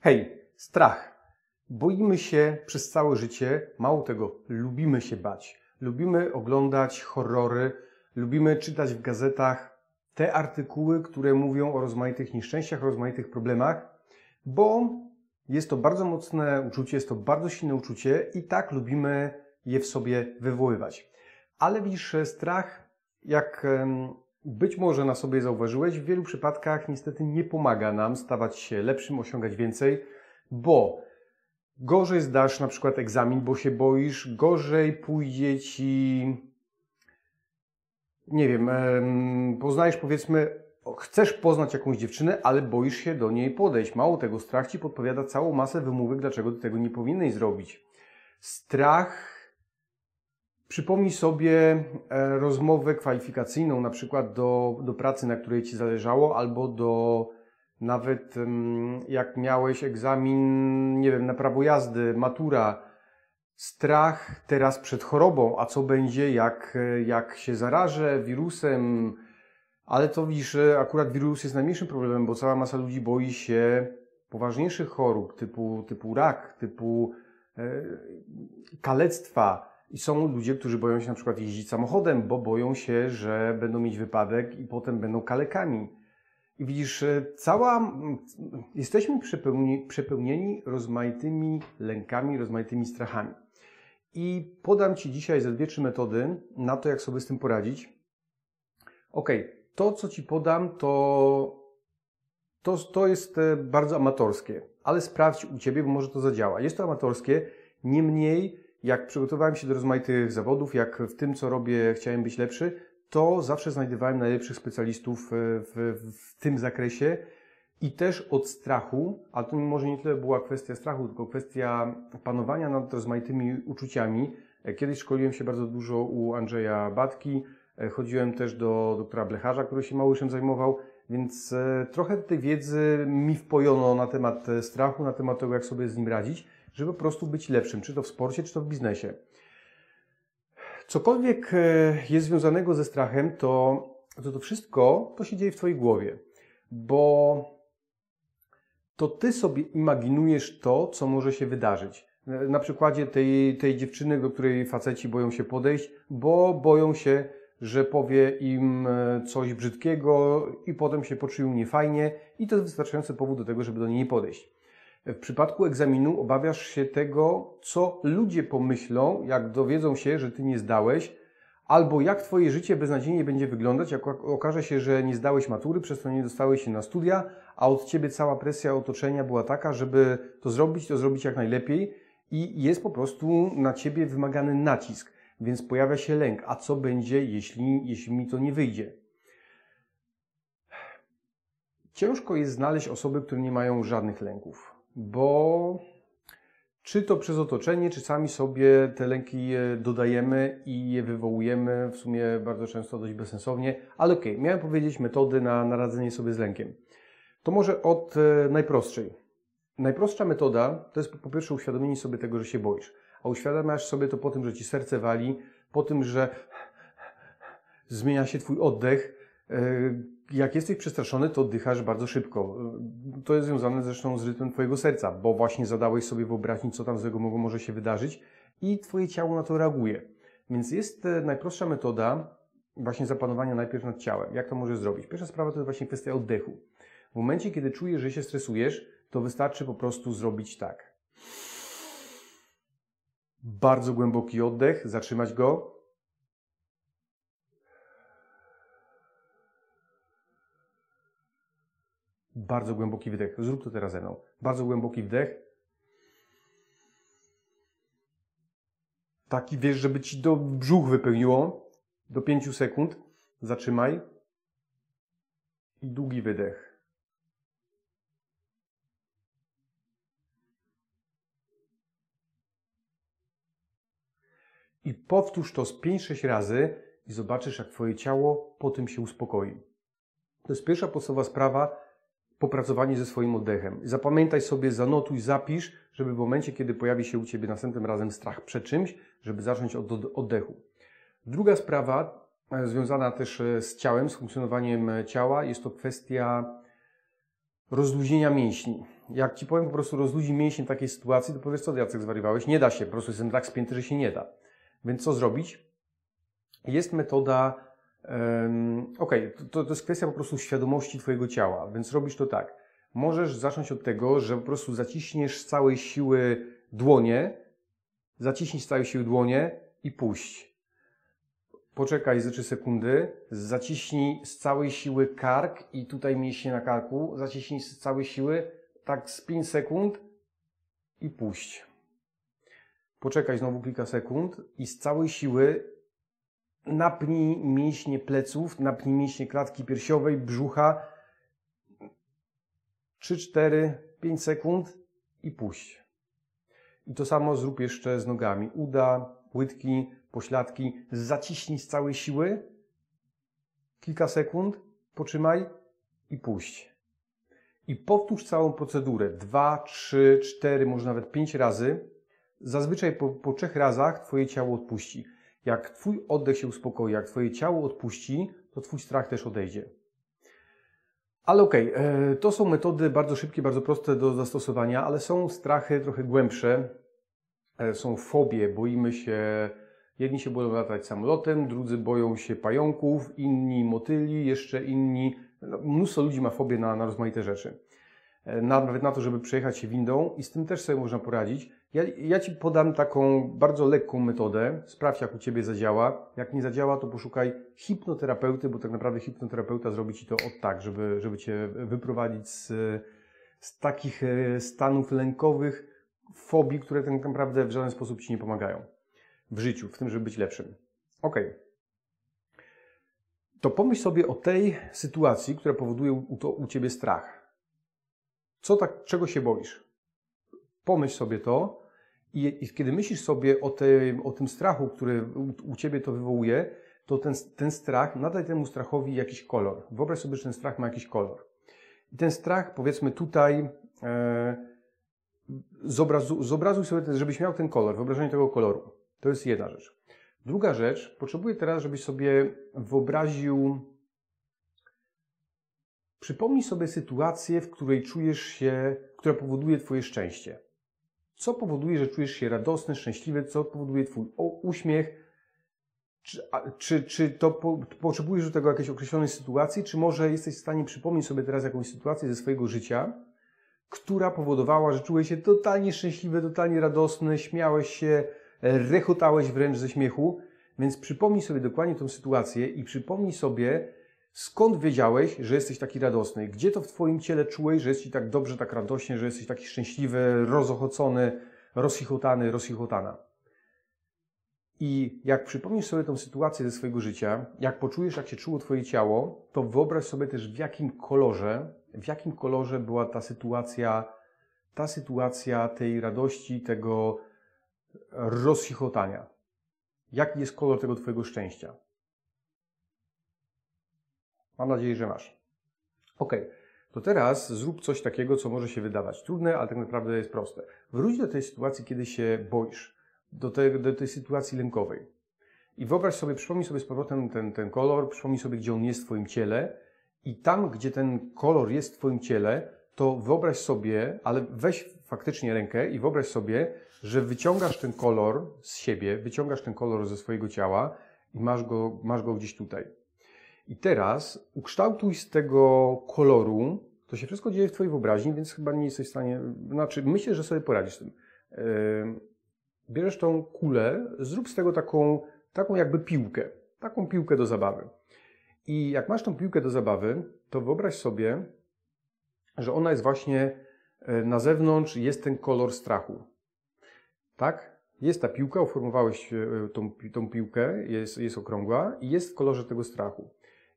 Hej, strach. Boimy się przez całe życie, mało tego, lubimy się bać. Lubimy oglądać horrory, lubimy czytać w gazetach te artykuły, które mówią o rozmaitych nieszczęściach, rozmaitych problemach, bo jest to bardzo mocne uczucie, jest to bardzo silne uczucie i tak lubimy je w sobie wywoływać. Ale widzisz, strach, jak być może na sobie zauważyłeś, w wielu przypadkach niestety nie pomaga nam stawać się lepszym, osiągać więcej, bo gorzej zdasz na przykład egzamin, bo się boisz, gorzej pójdzie ci, nie wiem, em, poznajesz powiedzmy, chcesz poznać jakąś dziewczynę, ale boisz się do niej podejść. Mało tego, strach ci podpowiada całą masę wymówek, dlaczego ty tego nie powinieneś zrobić. Strach Przypomnij sobie e, rozmowę kwalifikacyjną, na przykład do, do pracy, na której Ci zależało, albo do nawet jak miałeś egzamin, nie wiem, na prawo jazdy, matura. Strach teraz przed chorobą, a co będzie, jak, jak się zarażę wirusem. Ale to widzisz, akurat wirus jest najmniejszym problemem, bo cała masa ludzi boi się poważniejszych chorób, typu, typu rak, typu e, kalectwa. I są ludzie, którzy boją się na przykład jeździć samochodem, bo boją się, że będą mieć wypadek i potem będą kalekami. I widzisz, e, cała. Jesteśmy przepełnieni, przepełnieni rozmaitymi lękami, rozmaitymi strachami. I podam Ci dzisiaj ze dwie, trzy metody na to, jak sobie z tym poradzić. Ok, to co Ci podam, to, to, to jest e, bardzo amatorskie, ale sprawdź u Ciebie, bo może to zadziała. Jest to amatorskie, niemniej jak przygotowałem się do rozmaitych zawodów, jak w tym, co robię, chciałem być lepszy, to zawsze znajdowałem najlepszych specjalistów e, w, w tym zakresie. I też od strachu, a to może nie tyle była kwestia strachu, tylko kwestia panowania nad rozmaitymi uczuciami. E, Kiedyś szkoliłem się bardzo dużo u Andrzeja Batki, e, chodziłem też do doktora Blecharza, który się małyszem zajmował, więc trochę tej wiedzy mi wpojono na temat strachu, na temat tego, jak sobie z nim radzić żeby po prostu być lepszym, czy to w sporcie, czy to w biznesie. Cokolwiek e, jest związanego ze strachem, to to, to wszystko to się dzieje w Twojej głowie, bo to Ty sobie imaginujesz to, co może się wydarzyć. Na przykładzie tej, tej dziewczyny, do której faceci boją się podejść, bo boją się, że powie im e, coś brzydkiego i potem się poczują niefajnie i to jest wystarczający powód do tego, żeby do niej nie podejść. W przypadku egzaminu obawiasz się tego, co ludzie pomyślą, jak dowiedzą się, że ty nie zdałeś, albo jak twoje życie beznadziejnie będzie wyglądać, jak okaże się, że nie zdałeś matury, przez to nie dostałeś się na studia, a od ciebie cała presja otoczenia była taka, żeby to zrobić, to zrobić jak najlepiej i jest po prostu na ciebie wymagany nacisk, więc pojawia się lęk. A co będzie, jeśli, jeśli mi to nie wyjdzie? Ciężko jest znaleźć osoby, które nie mają żadnych lęków bo czy to przez otoczenie, czy sami sobie te lęki dodajemy i je wywołujemy, w sumie bardzo często dość bezsensownie, ale okej, okay, miałem powiedzieć metody na, na radzenie sobie z lękiem. To może od e, najprostszej. Najprostsza metoda to jest po pierwsze uświadomienie sobie tego, że się boisz. A uświadamiasz sobie to po tym, że ci serce wali, po tym, że zmienia się twój oddech, e, jak jesteś przestraszony, to oddychasz bardzo szybko. To jest związane zresztą z rytmem Twojego serca, bo właśnie zadałeś sobie wyobraźni, co tam złego może się wydarzyć i Twoje ciało na to reaguje. Więc jest e, najprostsza metoda właśnie zapanowania najpierw nad ciałem. Jak to możesz zrobić? Pierwsza sprawa to jest właśnie kwestia oddechu. W momencie, kiedy czujesz, że się stresujesz, to wystarczy po prostu zrobić tak. Bardzo głęboki oddech, zatrzymać go, Bardzo głęboki wdech. Zrób to teraz ze mną. Bardzo głęboki wdech. Taki wiesz, żeby ci do brzuch wypełniło. Do 5 sekund. Zatrzymaj. I długi wydech. I powtórz to z 5-6 razy i zobaczysz, jak Twoje ciało po tym się uspokoi. To jest pierwsza podstawowa sprawa, popracowanie ze swoim oddechem. Zapamiętaj sobie, zanotuj, zapisz, żeby w momencie, kiedy pojawi się u Ciebie następnym razem strach przed czymś, żeby zacząć od oddechu. Druga sprawa, e, związana też e, z ciałem, z funkcjonowaniem e, ciała, jest to kwestia rozluźnienia mięśni. Jak ci powiem po prostu rozluźnij mięśnie w takiej sytuacji, to powiesz, co Jacek zwariowałeś? Nie da się, po prostu jestem tak spięty, że się nie da. Więc co zrobić? Jest metoda, um, ok, to, to jest kwestia po prostu świadomości Twojego ciała, więc robisz to tak. Możesz zacząć od tego, że po prostu zaciśniesz z całej siły dłonie, zaciśnij z całej siły dłonie i puść. Poczekaj ze 3 sekundy, zaciśnij z całej siły kark i tutaj mięśnie na karku, zaciśnij z całej siły, tak z 5 sekund i puść. Poczekaj znowu kilka sekund i z całej siły napnij mięśnie pleców, napnij mięśnie klatki piersiowej, brzucha. 3, 4, 5 sekund i puść. I to samo zrób jeszcze z nogami. Uda, łydki, pośladki. Zaciśnij z całej siły. Kilka sekund, potrzymaj i puść. I powtórz całą procedurę. Dwa, trzy, cztery, może nawet pięć razy. Zazwyczaj po, po trzech razach Twoje ciało odpuści. Jak Twój oddech się uspokoi, jak Twoje ciało odpuści, to Twój strach też odejdzie. Ale okej, okay, e, to są metody bardzo szybkie, bardzo proste do zastosowania, ale są strachy trochę głębsze. E, są fobie, boimy się, jedni się boją latać samolotem, drudzy boją się pająków, inni motyli, jeszcze inni. No, mnóstwo ludzi ma fobię na, na rozmaite rzeczy. Nawet na to, żeby przejechać się windą i z tym też sobie można poradzić. Ja, ja Ci podam taką bardzo lekką metodę. Sprawdź, jak u Ciebie zadziała. Jak nie zadziała, to poszukaj hipnoterapeuty, bo tak naprawdę hipnoterapeuta zrobi Ci to od tak, żeby, żeby Cię wyprowadzić z, z takich e, stanów lękowych, fobii, które tak naprawdę w żaden sposób Ci nie pomagają w życiu, w tym, żeby być lepszym. Ok. To pomyśl sobie o tej sytuacji, która powoduje u, to, u Ciebie strach. Co tak, czego się boisz? Pomyśl sobie to i, i kiedy myślisz sobie o, tej, o tym strachu, który u, u Ciebie to wywołuje, to ten, ten strach, nadaj temu strachowi jakiś kolor. Wyobraź sobie, że ten strach ma jakiś kolor. I ten strach, powiedzmy tutaj, e, zobrazu, zobrazuj sobie, żebyś miał ten kolor, wyobrażenie tego koloru. To jest jedna rzecz. Druga rzecz, potrzebuję teraz, żebyś sobie wyobraził, przypomnij sobie sytuację, w której czujesz się, która powoduje Twoje szczęście. Co powoduje, że czujesz się radosny, szczęśliwy? Co powoduje Twój uśmiech? Czy, czy, czy to po, potrzebujesz do tego jakiejś określonej sytuacji, czy może jesteś w stanie przypomnieć sobie teraz jakąś sytuację ze swojego życia, która powodowała, że czułeś się totalnie szczęśliwy, totalnie radosny, śmiałeś się, rechotałeś wręcz ze śmiechu? Więc przypomnij sobie dokładnie tą sytuację i przypomnij sobie, skąd wiedziałeś, że jesteś taki radosny? Gdzie to w Twoim ciele czułeś, że jest Ci tak dobrze, tak radośnie, że jesteś taki szczęśliwy, rozochocony, rozchichotany, rozchichotana? I jak przypomnisz sobie tą sytuację ze swojego życia, jak poczujesz, jak się czuło Twoje ciało, to wyobraź sobie też, w jakim kolorze, w jakim kolorze była ta sytuacja, ta sytuacja tej radości, tego rozchichotania. Jaki jest kolor tego Twojego szczęścia? Mam nadzieję, że masz. Ok, to teraz zrób coś takiego, co może się wydawać trudne, ale tak naprawdę jest proste. Wróć do tej sytuacji, kiedy się boisz, do tej, do tej sytuacji lękowej. I wyobraź sobie, przypomnij sobie z powrotem ten, ten kolor, przypomnij sobie, gdzie on jest w Twoim ciele i tam, gdzie ten kolor jest w Twoim ciele, to wyobraź sobie, ale weź faktycznie rękę i wyobraź sobie, że wyciągasz ten kolor z siebie, wyciągasz ten kolor ze swojego ciała i masz go, masz go gdzieś tutaj. I teraz ukształtuj z tego koloru, to się wszystko dzieje w Twojej wyobraźni, więc chyba nie jesteś w stanie, znaczy myślę, że sobie poradzisz z tym. Bierzesz tą kulę, zrób z tego taką, taką jakby piłkę, taką piłkę do zabawy. I jak masz tą piłkę do zabawy, to wyobraź sobie, że ona jest właśnie e, na zewnątrz, jest ten kolor strachu. Tak? Jest ta piłka, uformowałeś e, tą, tą piłkę, jest, jest okrągła i jest w kolorze tego strachu.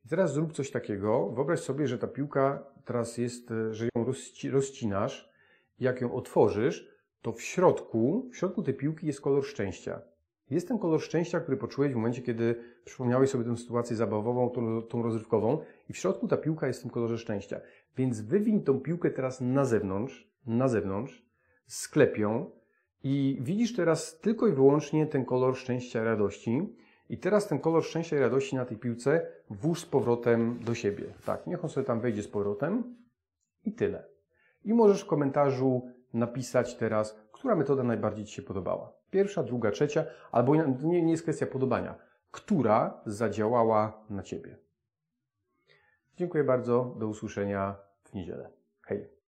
I teraz zrób coś takiego. Wyobraź sobie, że ta piłka teraz jest, e, że ją rozcinasz. Jak ją otworzysz, to w środku, w środku tej piłki jest kolor szczęścia. Jest ten kolor szczęścia, który poczułeś w momencie, kiedy przypomniałeś sobie tę sytuację zabawową, tą, tą rozrywkową i w środku ta piłka jest w tym kolorze szczęścia. Więc wywiń tą piłkę teraz na zewnątrz, na zewnątrz, sklep ją i widzisz teraz tylko i wyłącznie ten kolor szczęścia radości i teraz ten kolor szczęścia i radości na tej piłce włóż z powrotem do siebie. Tak, niech on sobie tam wejdzie z powrotem I tyle. I możesz w komentarzu napisać teraz, która metoda najbardziej Ci się podobała. Pierwsza, druga, trzecia, albo nie, nie jest kwestia podobania. Która zadziałała na Ciebie. Dziękuję bardzo. Do usłyszenia w niedzielę. Hej.